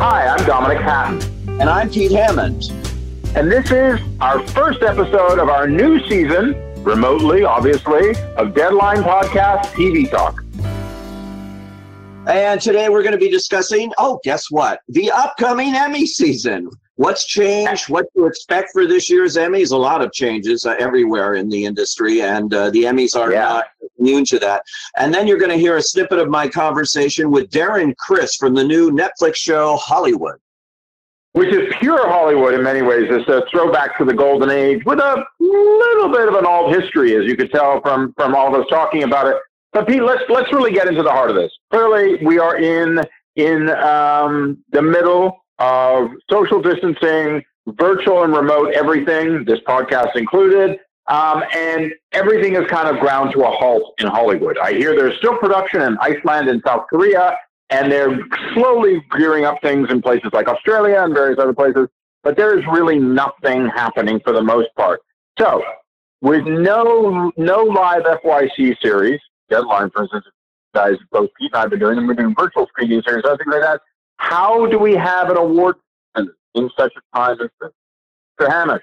Hi, I'm Dominic Patten. And I'm Pete Hammond. And this is our first episode of our new season, remotely, obviously, of Deadline Podcast TV Talk. And today we're going to be discussing, oh, guess what? The upcoming Emmy season. What's changed? What to expect for this year's Emmys? A lot of changes uh, everywhere in the industry, and uh, the Emmys are yeah. not immune to that. And then you're going to hear a snippet of my conversation with Darren Criss from the new Netflix show Hollywood. Which is pure Hollywood in many ways. It's a throwback to the golden age with a little bit of an old history, as you could tell from from all of us talking about it. But Pete, let's let's really get into the heart of this. Clearly, we are in in um, the middle of social distancing, virtual and remote everything, this podcast included. Um, and everything is kind of ground to a halt in Hollywood. I hear there's still production in Iceland and South Korea, and they're slowly gearing up things in places like Australia and various other places, but there is really nothing happening for the most part. So, with no no live FYC series, Deadline, for instance, guys, both Pete and I have been doing, and we're doing virtual screening series, I think like that. How do we have an award in such a time as this? Mr. Hammond.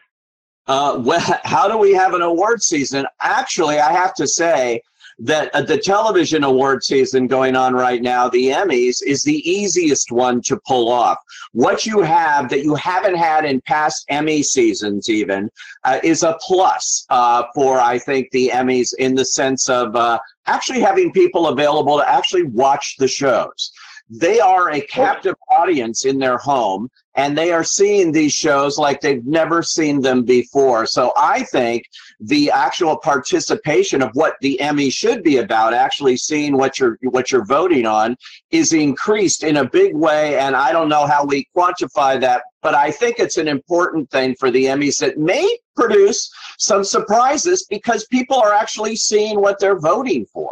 Uh, well, how do we have an award season? Actually, I have to say that uh, the television award season going on right now, the Emmys, is the easiest one to pull off. What you have that you haven't had in past Emmy seasons, even, uh, is a plus uh, for, I think, the Emmys in the sense of uh, actually having people available to actually watch the shows they are a captive audience in their home and they are seeing these shows like they've never seen them before. So I think the actual participation of what the Emmy should be about, actually seeing what you're what you're voting on, is increased in a big way. And I don't know how we quantify that, but I think it's an important thing for the Emmys that may produce some surprises because people are actually seeing what they're voting for.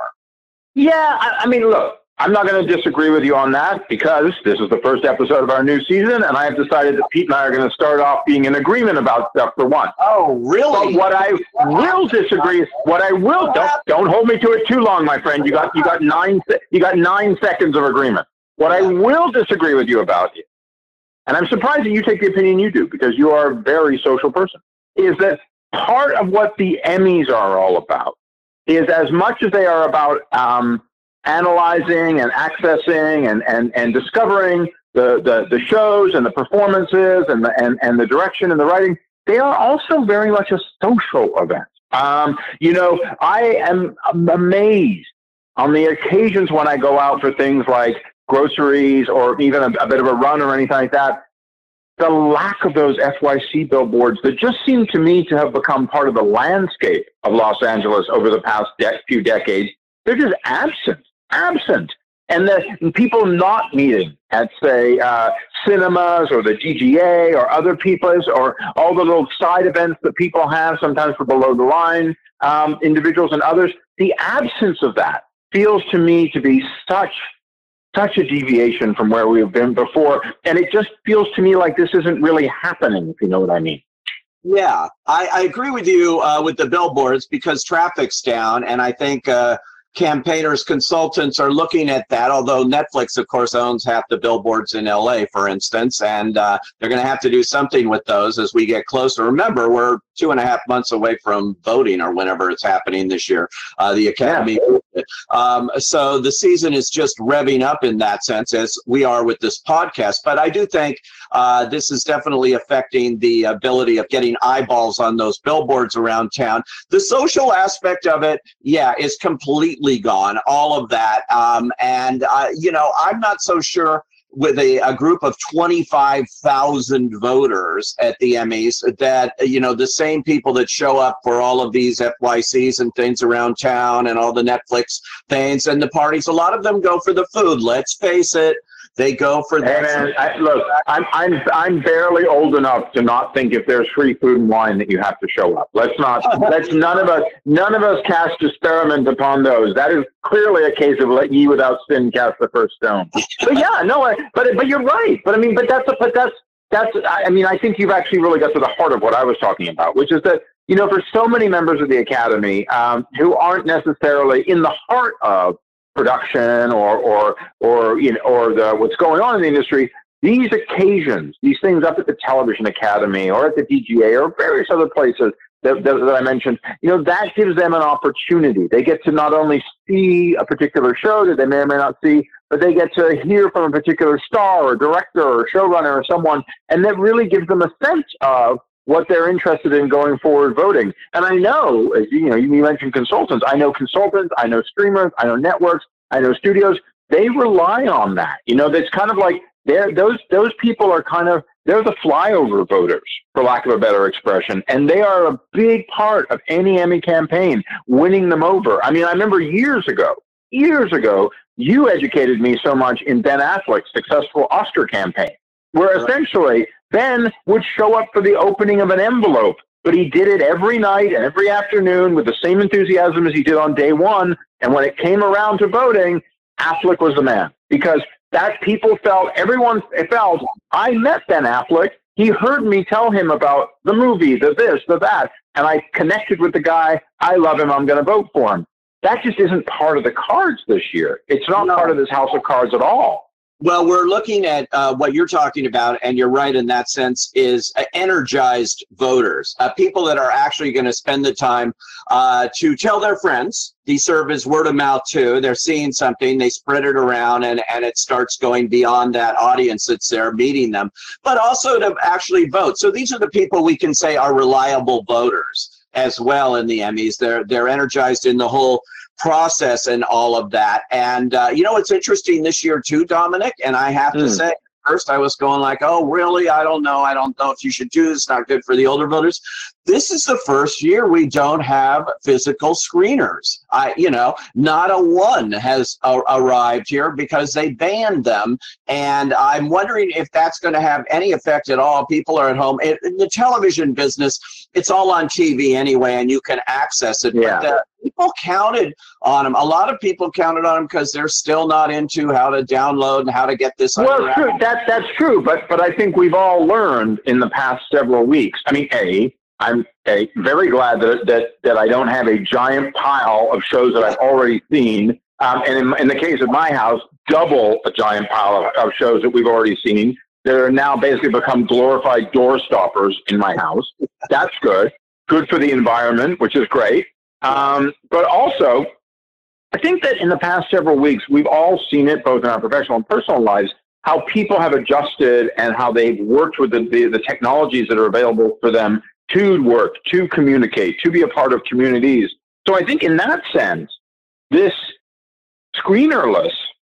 Yeah, I, I mean, look, I'm not going to disagree with you on that because this is the first episode of our new season, and I have decided that Pete and I are going to start off being in agreement about stuff for one. Oh, really? But what I will disagree, what I will don't don't hold me to it too long, my friend. You got you got nine you got nine seconds of agreement. What I will disagree with you about, and I'm surprised that you take the opinion you do because you are a very social person, is that part of what the Emmys are all about is as much as they are about. Um, analyzing and accessing and, and, and discovering the, the, the shows and the performances and the, and, and the direction and the writing, they are also very much a social event. Um, you know, I am amazed on the occasions when I go out for things like groceries or even a, a bit of a run or anything like that, the lack of those FYC billboards that just seem to me to have become part of the landscape of Los Angeles over the past de- few decades, they're just absent absent. And the people not meeting at, say, uh, cinemas or the DGA or other people's or all the little side events that people have, sometimes for below the line um, individuals and others, the absence of that feels to me to be such such a deviation from where we've been before. And it just feels to me like this isn't really happening, if you know what I mean. Yeah, I, I agree with you uh, with the billboards because traffic's down. And I think uh, campaigners, consultants are looking at that. Although Netflix, of course, owns half the billboards in LA, for instance, and uh, they're going to have to do something with those as we get closer. Remember, we're two and a half months away from voting or whenever it's happening this year, uh, the Academy. Um, so the season is just revving up in that sense, as we are with this podcast. But I do think uh, this is definitely affecting the ability of getting eyeballs on those billboards around town. The social aspect of it, yeah, is completely gone. All of that, um, and uh, you know, I'm not so sure with a, a group of 25,000 voters at the Emmys that, you know, the same people that show up for all of these FYCs and things around town and all the Netflix things and the parties, a lot of them go for the food. Let's face it. They go for that. Man, I, look, I'm I'm I'm barely old enough to not think if there's free food and wine that you have to show up. Let's not. let's none of us none of us cast experiment upon those. That is clearly a case of let ye without sin cast the first stone. But yeah, no, I, but but you're right. But I mean, but that's a, but that's that's. I mean, I think you've actually really got to the heart of what I was talking about, which is that you know, for so many members of the academy um, who aren't necessarily in the heart of production or or or you know or the what's going on in the industry these occasions these things up at the television academy or at the dga or various other places that, that, that i mentioned you know that gives them an opportunity. They get to not only see a particular show that they may or may not see but they get to hear from a particular star or director or showrunner or someone and that really gives them a sense of what they're interested in going forward voting. And I know, as you know, you mentioned consultants. I know consultants, I know streamers, I know networks, I know studios. They rely on that. You know, it's kind of like they're, those those people are kind of they're the flyover voters, for lack of a better expression, and they are a big part of any Emmy campaign, winning them over. I mean, I remember years ago, years ago, you educated me so much in Ben Affleck's successful Oscar campaign, where essentially Ben would show up for the opening of an envelope, but he did it every night and every afternoon with the same enthusiasm as he did on day one. And when it came around to voting, Affleck was the man because that people felt, everyone felt, I met Ben Affleck. He heard me tell him about the movie, the this, the that, and I connected with the guy. I love him. I'm going to vote for him. That just isn't part of the cards this year. It's not no. part of this house of cards at all. Well, we're looking at uh, what you're talking about, and you're right in that sense, is uh, energized voters, uh, people that are actually going to spend the time uh, to tell their friends. These serve as word of mouth too. They're seeing something, they spread it around, and, and it starts going beyond that audience that's there meeting them, but also to actually vote. So these are the people we can say are reliable voters as well in the Emmys. They're they're energized in the whole process and all of that. And uh, you know, it's interesting this year too, Dominic. And I have mm. to hmm. say, first I was going like, oh, really? I don't know. I don't know if you should do this. Not good for the older voters this is the first year we don't have physical screeners. I, you know, not a one has a- arrived here because they banned them, and I'm wondering if that's going to have any effect at all. People are at home. It, in the television business, it's all on TV anyway, and you can access it. Yeah. But the, people counted on them. A lot of people counted on them because they're still not into how to download and how to get this. Well, true. That that's true. But but I think we've all learned in the past several weeks. I mean, a I'm uh, very glad that, that, that I don't have a giant pile of shows that I've already seen. Um, and in, in, the case of my house, double a giant pile of, of shows that we've already seen that are now basically become glorified door stoppers in my house. That's good. Good for the environment, which is great. Um, but also, I think that in the past several weeks, we've all seen it both in our professional and personal lives how people have adjusted and how they've worked with the, the, the technologies that are available for them to work, to communicate, to be a part of communities. So I think in that sense, this screenerless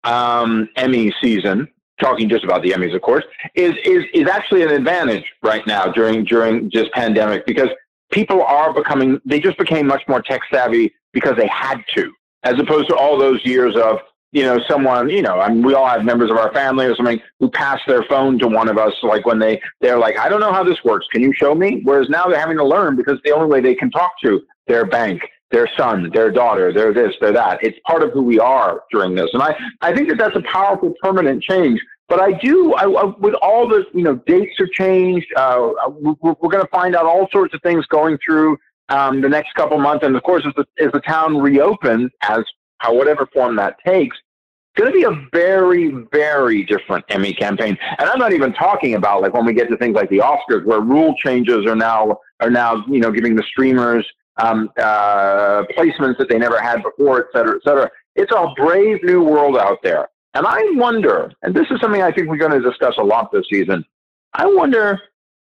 um, Emmy season, talking just about the Emmys, of course, is, is, is actually an advantage right now during, during just pandemic because people are becoming, they just became much more tech savvy because they had to, as opposed to all those years of you know, someone, you know, I mean, we all have members of our family or something who pass their phone to one of us, like when they, they're like, I don't know how this works. Can you show me? Whereas now they're having to learn because the only way they can talk to their bank, their son, their daughter, their this, their that. It's part of who we are during this. And I, I think that that's a powerful permanent change. But I do, I, with all the, you know, dates are changed. Uh, we're, we're going to find out all sorts of things going through um, the next couple months. And of course, as the, as the town reopens, as how whatever form that takes, it's going to be a very, very different Emmy campaign. And I'm not even talking about like when we get to things like the Oscars, where rule changes are now are now you know giving the streamers um, uh, placements that they never had before, et cetera, et cetera. It's a brave new world out there. And I wonder, and this is something I think we're going to discuss a lot this season. I wonder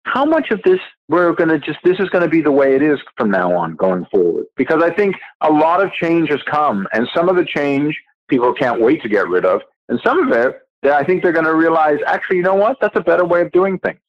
how much of this we're going to just this is going to be the way it is from now on going forward because i think a lot of change has come and some of the change people can't wait to get rid of. And some of it that I think they're going to realize, actually, you know what? That's a better way of doing things.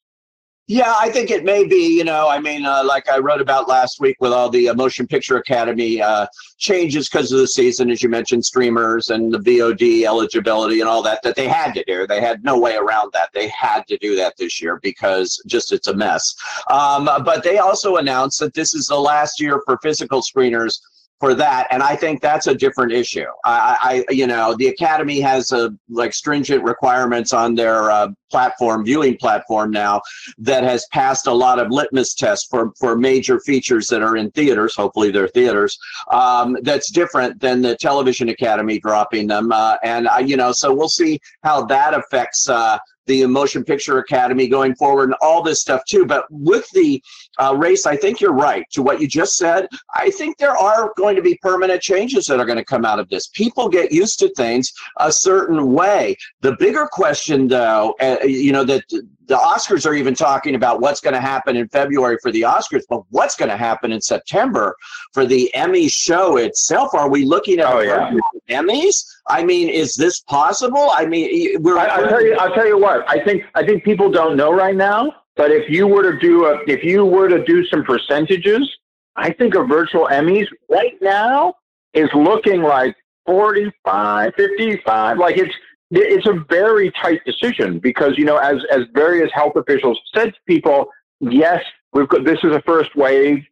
Yeah, I think it may be. You know, I mean, uh, like I wrote about last week with all the uh, Motion Picture Academy uh, changes because of the season, as you mentioned, streamers and the VOD eligibility and all that, that they had to do. They had no way around that. They had to do that this year because just it's a mess. Um, but they also announced that this is the last year for physical screeners for that and i think that's a different issue. I, I you know the academy has a like stringent requirements on their uh, platform viewing platform now that has passed a lot of litmus tests for for major features that are in theaters hopefully they're theaters um, that's different than the television academy dropping them uh, and uh, you know so we'll see how that affects uh, the Motion Picture Academy going forward and all this stuff too. But with the uh, race, I think you're right to what you just said. I think there are going to be permanent changes that are going to come out of this. People get used to things a certain way. The bigger question, though, uh, you know, that the Oscars are even talking about what's going to happen in February for the Oscars, but what's going to happen in September for the Emmy show itself? Are we looking at oh, yeah. Emmys? I mean, is this possible? I mean, we're. I, will tell you. I'll tell you what. I think. I think people don't know right now. But if you were to do a, if you were to do some percentages, I think a virtual Emmys right now is looking like 45, 55. Like it's it's a very tight decision because you know, as as various health officials said to people, yes, we've got this is a first wave.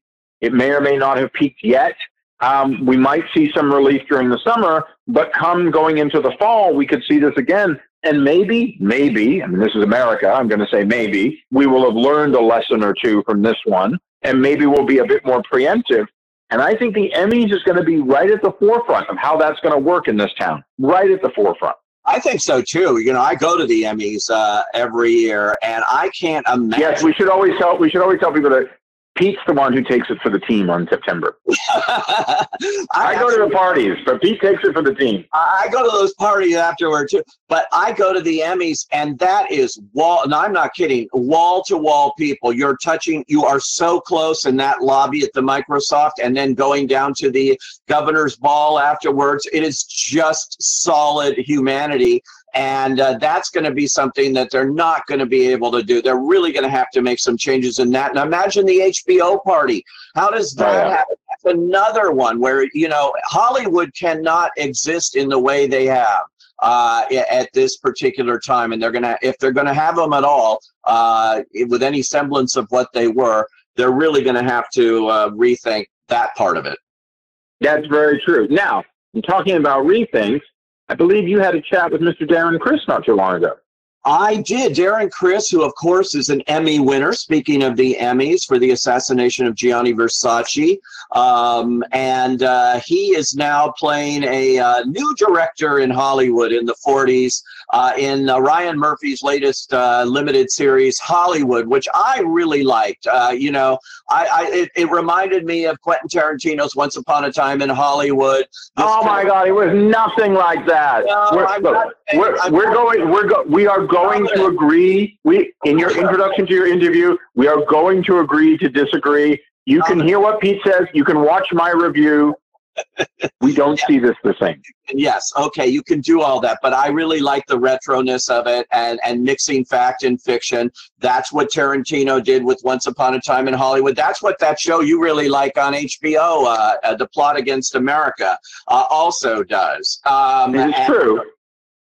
It may or may not have peaked yet. Um, we might see some relief during the summer, but come going into the fall, we could see this again. And maybe, maybe, I mean, this is America. I'm going to say maybe we will have learned a lesson or two from this one, and maybe we'll be a bit more preemptive. And I think the Emmys is going to be right at the forefront of how that's going to work in this town, right at the forefront. I think so too. You know, I go to the Emmys uh, every year, and I can't imagine. Yes, we should always tell we should always tell people that Pete's the one who takes it for the team on September. I, I go to the parties, but Pete takes it for the team. I go to those parties afterward too. But I go to the Emmys, and that is wall. And I'm not kidding. Wall to wall people. You're touching. You are so close in that lobby at the Microsoft, and then going down to the governor's ball afterwards. It is just solid humanity and uh, that's going to be something that they're not going to be able to do. They're really going to have to make some changes in that. And imagine the HBO party. How does that oh, yeah. happen? That's another one where, you know, Hollywood cannot exist in the way they have. Uh, at this particular time, and they're gonna, if they're gonna have them at all, uh, with any semblance of what they were, they're really gonna have to uh, rethink that part of it. That's very true. Now, I'm talking about rethinks. I believe you had a chat with Mr. Darren Criss not too long ago. I did. Darren Criss, who of course is an Emmy winner, speaking of the Emmys for the assassination of Gianni Versace. Um, and uh, he is now playing a uh, new director in Hollywood in the 40s uh, in uh, Ryan Murphy's latest uh, limited series, Hollywood, which I really liked. Uh, you know, I, I it, it, reminded me of Quentin Tarantino's Once Upon a Time in Hollywood. This oh my God, it was nothing like that. No, we're, look, we're, we're going, we're go, we are going to agree. We in your introduction to your interview, we are going to agree to disagree. You can hear what Pete says. You can watch my review. We don't yeah. see this the same. Yes, okay, you can do all that, but I really like the retroness of it and and mixing fact and fiction. That's what Tarantino did with Once Upon a Time in Hollywood. That's what that show you really like on HBO, uh, uh, The Plot Against America, uh, also does. Um, it's true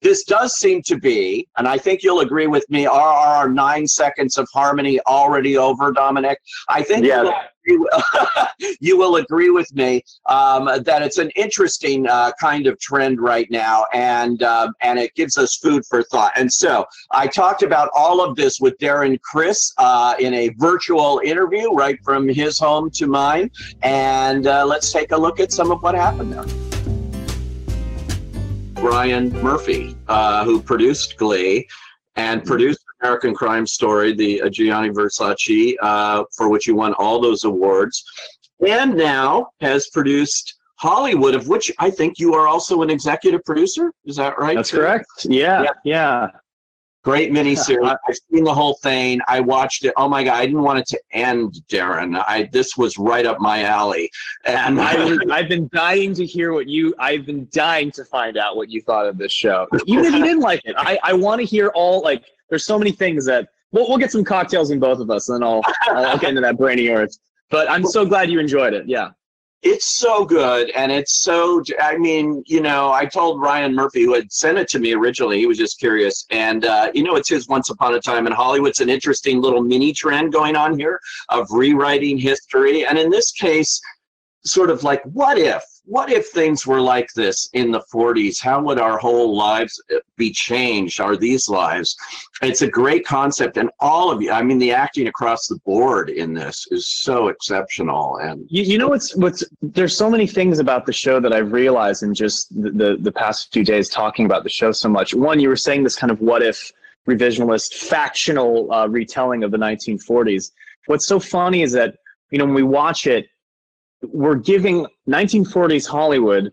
this does seem to be, and I think you'll agree with me, are our nine seconds of harmony already over, Dominic? I think yes. You, will, you will agree with me um, that it's an interesting uh, kind of trend right now, and um, and it gives us food for thought. And so I talked about all of this with Darren Criss uh, in a virtual interview right from his home to mine, and uh, let's take a look at some of what happened there. Ryan Murphy, uh, who produced Glee and produced American Crime Story, the uh, Gianni Versace, uh, for which he won all those awards, and now has produced Hollywood, of which I think you are also an executive producer. Is that right? That's correct. Yeah, yeah. yeah. Great miniseries. I've seen the whole thing. I watched it. Oh my god, I didn't want it to end, Darren. I this was right up my alley. And I, I've been dying to hear what you. I've been dying to find out what you thought of this show, even if you didn't like it. I, I want to hear all. Like, there's so many things that we'll, we'll get some cocktails in both of us, and then I'll I'll get into that brain of yours. But I'm so glad you enjoyed it. Yeah it's so good and it's so i mean you know i told ryan murphy who had sent it to me originally he was just curious and uh, you know it's his once upon a time in hollywood it's an interesting little mini trend going on here of rewriting history and in this case sort of like what if what if things were like this in the 40s? How would our whole lives uh, be changed? Are these lives? It's a great concept, and all of you. I mean, the acting across the board in this is so exceptional. And you, you know what's what's there's so many things about the show that I've realized in just the, the the past few days talking about the show so much. One, you were saying this kind of what if revisionist factional uh, retelling of the 1940s. What's so funny is that you know when we watch it we're giving 1940s Hollywood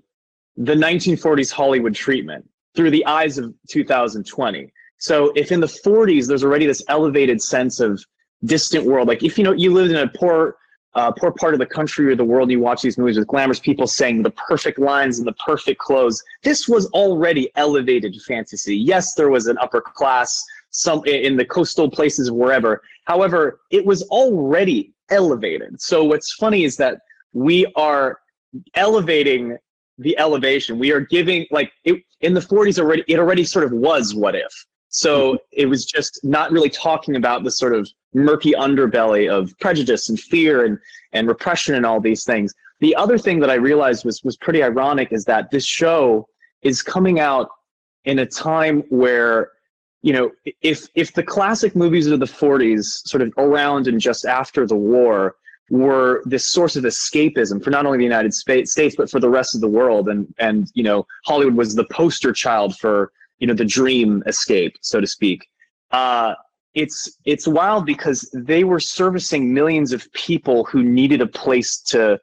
the 1940s Hollywood treatment through the eyes of 2020. So if in the 40s there's already this elevated sense of distant world, like if you know you lived in a poor uh, poor part of the country or the world, and you watch these movies with glamorous people saying the perfect lines and the perfect clothes. This was already elevated fantasy. Yes, there was an upper class some in the coastal places wherever. However, it was already elevated. So what's funny is that we are elevating the elevation. We are giving like it, in the 40s already. It already sort of was what if. So mm-hmm. it was just not really talking about the sort of murky underbelly of prejudice and fear and and repression and all these things. The other thing that I realized was was pretty ironic is that this show is coming out in a time where you know if if the classic movies of the 40s sort of around and just after the war were this source of escapism for not only the United States but for the rest of the world. And and you know, Hollywood was the poster child for you know the dream escape, so to speak. Uh, it's it's wild because they were servicing millions of people who needed a place to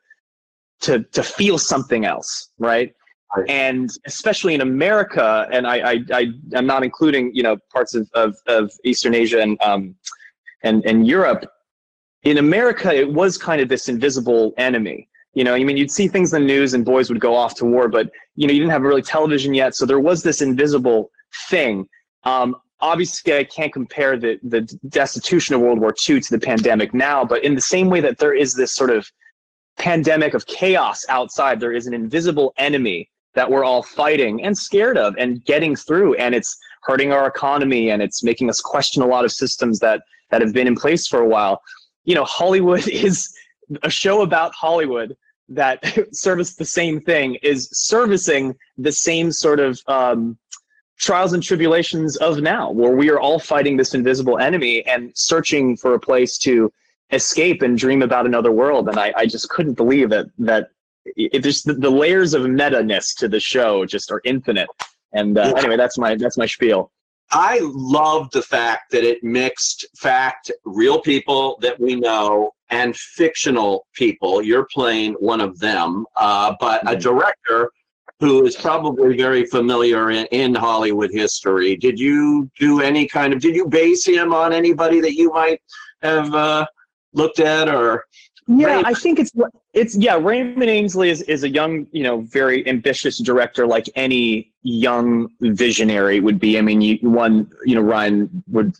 to to feel something else, right? Right. and especially in America, and I, I, I am not including you know parts of, of, of Eastern Asia and um, and and Europe in America, it was kind of this invisible enemy. You know, I mean, you'd see things in the news and boys would go off to war, but you know, you didn't have really television yet, so there was this invisible thing. Um, obviously, I can't compare the the destitution of World War II to the pandemic now, but in the same way that there is this sort of pandemic of chaos outside, there is an invisible enemy that we're all fighting and scared of and getting through, and it's hurting our economy and it's making us question a lot of systems that that have been in place for a while you know, Hollywood is a show about Hollywood that service the same thing is servicing the same sort of um, trials and tribulations of now, where we are all fighting this invisible enemy and searching for a place to escape and dream about another world. And I, I just couldn't believe that that it just the, the layers of meta ness to the show just are infinite. And uh, anyway, that's my that's my spiel. I loved the fact that it mixed fact, real people that we know, and fictional people. You're playing one of them, uh, but a mm-hmm. director who is probably very familiar in, in Hollywood history. Did you do any kind of? Did you base him on anybody that you might have uh, looked at or? Yeah, I think it's it's yeah. Raymond Ainsley is is a young, you know, very ambitious director, like any young visionary would be. I mean, you, one, you know, Ryan would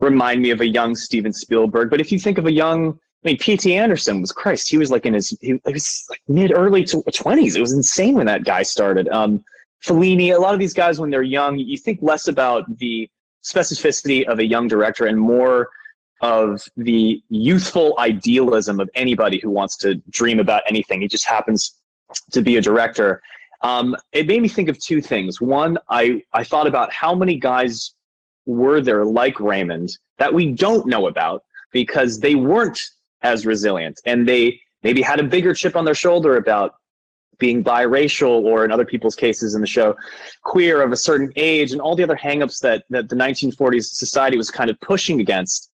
remind me of a young Steven Spielberg. But if you think of a young, I mean, P.T. Anderson was Christ. He was like in his he, was like mid early twenties. It was insane when that guy started. Um, Fellini, a lot of these guys when they're young, you think less about the specificity of a young director and more of the youthful idealism of anybody who wants to dream about anything. He just happens to be a director. Um, it made me think of two things. One, I, I thought about how many guys were there like Raymond that we don't know about because they weren't as resilient and they maybe had a bigger chip on their shoulder about being biracial or in other people's cases in the show queer of a certain age and all the other hangups that that the 1940s society was kind of pushing against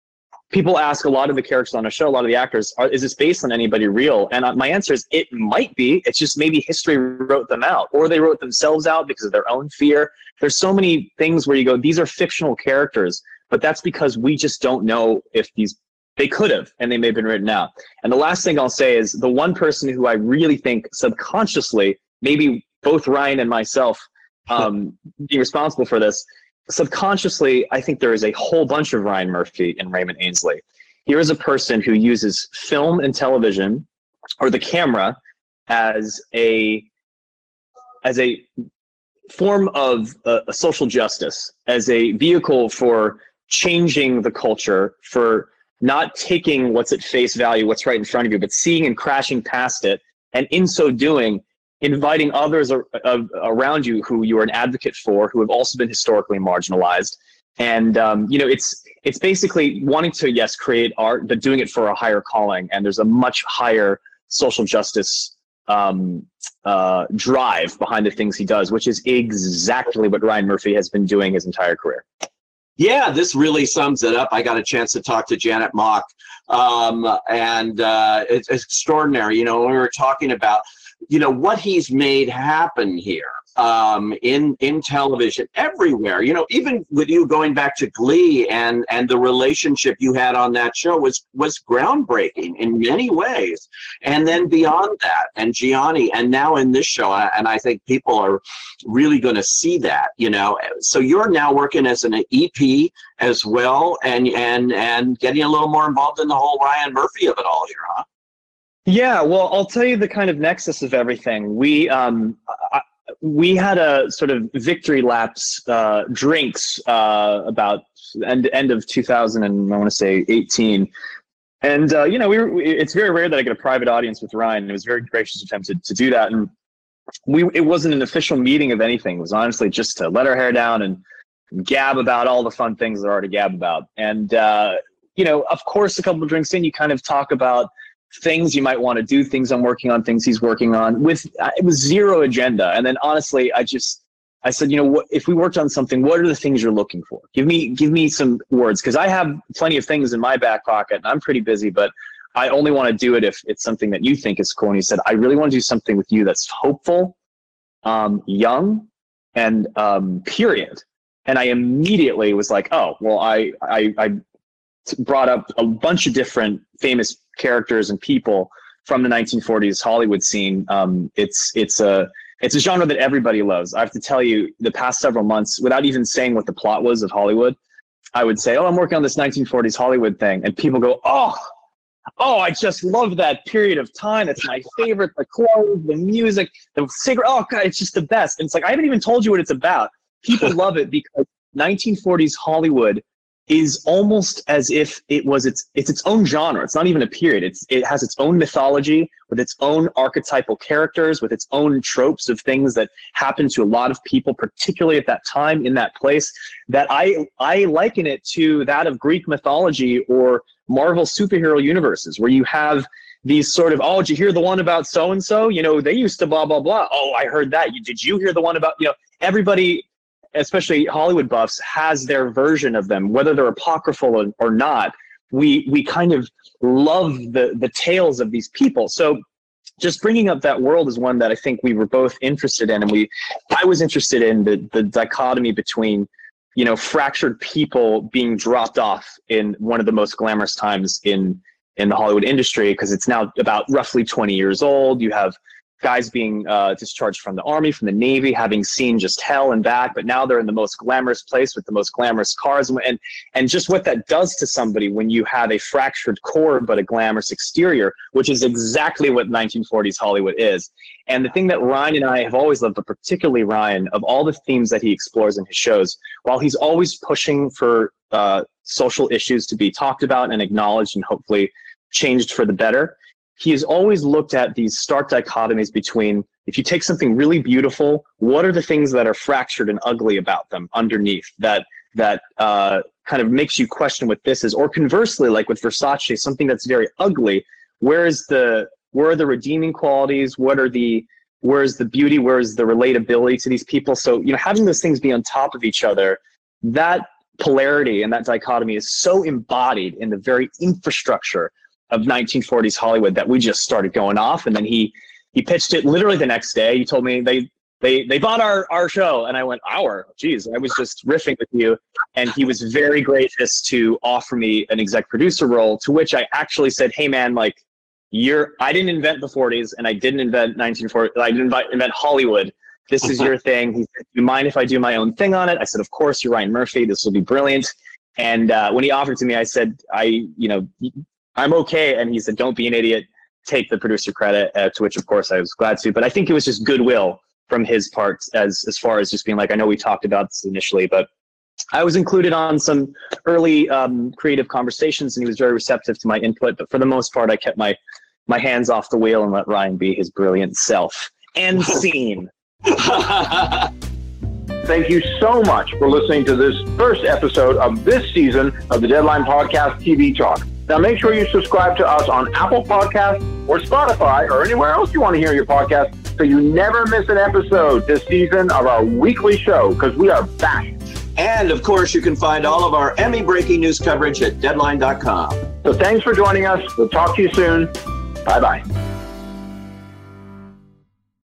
people ask a lot of the characters on a show, a lot of the actors, are, is this based on anybody real? And uh, my answer is it might be. It's just maybe history wrote them out, or they wrote themselves out because of their own fear. There's so many things where you go, these are fictional characters, but that's because we just don't know if these they could have, and they may have been written out. And the last thing I'll say is the one person who I really think subconsciously, maybe both Ryan and myself, um, being responsible for this, subconsciously, I think there is a whole bunch of Ryan Murphy and Raymond Ainsley. Here is a person who uses film and television or the camera as a as a form of uh, social justice, as a vehicle for changing the culture, for not taking what's at face value, what's right in front of you, but seeing and crashing past it, and in so doing, inviting others ar- around you who you are an advocate for, who have also been historically marginalized. And um, you know, it's it's basically wanting to yes create art, but doing it for a higher calling. And there's a much higher social justice um, uh, drive behind the things he does, which is exactly what Ryan Murphy has been doing his entire career. Yeah, this really sums it up. I got a chance to talk to Janet Mock, um, and uh, it's, it's extraordinary. You know, we were talking about you know what he's made happen here um, in in television everywhere. You know, even with you going back to Glee and and the relationship you had on that show was was groundbreaking in many ways. And then beyond that, and Gianni, and now in this show, and I think people are really going to see that. You know, so you're now working as an EP as well, and and and getting a little more involved in the whole Ryan Murphy of it all here, huh? Yeah, well, I'll tell you the kind of nexus of everything. We um, I, we had a sort of victory laps uh, drinks uh, about end end of 2000 and I want to say 18. And uh, you know, we were, it's very rare that I get a private audience with Ryan. It was very gracious him to, to do that. And we it wasn't an official meeting of anything. It was honestly just to let our hair down and gab about all the fun things there are to gab about. And uh, you know, of course, a couple of drinks in, you kind of talk about things you might want to do, things I'm working on, things he's working on with uh, it was zero agenda. And then honestly, I just I said, you know, what if we worked on something, what are the things you're looking for? Give me give me some words because I have plenty of things in my back pocket and I'm pretty busy, but I only want to do it if it's something that you think is cool. And he said, I really want to do something with you that's hopeful, um, young, and um, period. And I immediately was like, oh, well, I, I, I brought up a bunch of different famous characters and people from the 1940s Hollywood scene. Um, it's it's a it's a genre that everybody loves. I have to tell you, the past several months, without even saying what the plot was of Hollywood, I would say, "Oh, I'm working on this 1940s Hollywood thing," and people go, "Oh." Oh, I just love that period of time. It's my favorite. The clothes, the music, the cigarette. Oh, God, it's just the best. And it's like, I haven't even told you what it's about. People love it because 1940s Hollywood is almost as if it was its it's its own genre. It's not even a period. It's it has its own mythology with its own archetypal characters, with its own tropes of things that happen to a lot of people, particularly at that time in that place. That I I liken it to that of Greek mythology or Marvel superhero universes, where you have these sort of oh, did you hear the one about so and so? You know, they used to blah blah blah. Oh, I heard that. Did you hear the one about you know? Everybody especially Hollywood buffs, has their version of them, whether they're apocryphal or, not. We we kind of love the the tales of these people. So just bringing up that world is one that I think we were both interested in, and we I was interested in the the dichotomy between you know fractured people being dropped off in one of the most glamorous times in in the Hollywood industry because it's now about roughly 20 years old. You have guys being uh, discharged from the army, from the navy, having seen just hell and back, but now they're in the most glamorous place with the most glamorous cars, and and just what that does to somebody when you have a fractured core but a glamorous exterior, which is exactly what 1940s Hollywood is. And the thing that Ryan and I have always loved, but particularly Ryan, of all the themes that he explores in his shows, while he's always pushing for uh, social issues to be talked about and acknowledged and hopefully changed for the better he has always looked at these stark dichotomies between if you take something really beautiful, what are the things that are fractured and ugly about them underneath that that uh, kind of makes you question what this is, or conversely, like with Versace, something that's very ugly. Where is the where are the redeeming qualities? What are the where is the beauty? Where is the relatability to these people? So you know, having those things be on top of each other, that polarity and that dichotomy is so embodied in the very infrastructure of 1940s Hollywood that we just started going off. And then he he pitched it literally the next day. He told me they they they bought our our show, and I went our. Geez, I was just riffing with you, and he was very gracious to offer me an exec producer role. To which I actually said, "Hey man, like you're I didn't invent the 40s, and I didn't invent 1940. I didn't invent Hollywood." This is your thing. He said, Do you mind if I do my own thing on it? I said, Of course, you're Ryan Murphy. This will be brilliant. And uh, when he offered to me, I said, I, you know, I'm okay. And he said, don't be an idiot. Take the producer credit. Uh, to which, of course, I was glad to. But I think it was just goodwill from his part as as far as just being like, I know we talked about this initially, but I was included on some early um, creative conversations, and he was very receptive to my input. But for the most part, I kept my my hands off the wheel and let Ryan be his brilliant self. And scene. Thank you so much for listening to this first episode of this season of the Deadline Podcast TV Talk. Now, make sure you subscribe to us on Apple Podcasts or Spotify or anywhere else you want to hear your podcast so you never miss an episode this season of our weekly show because we are back. And of course, you can find all of our Emmy breaking news coverage at deadline.com. So thanks for joining us. We'll talk to you soon. Bye bye.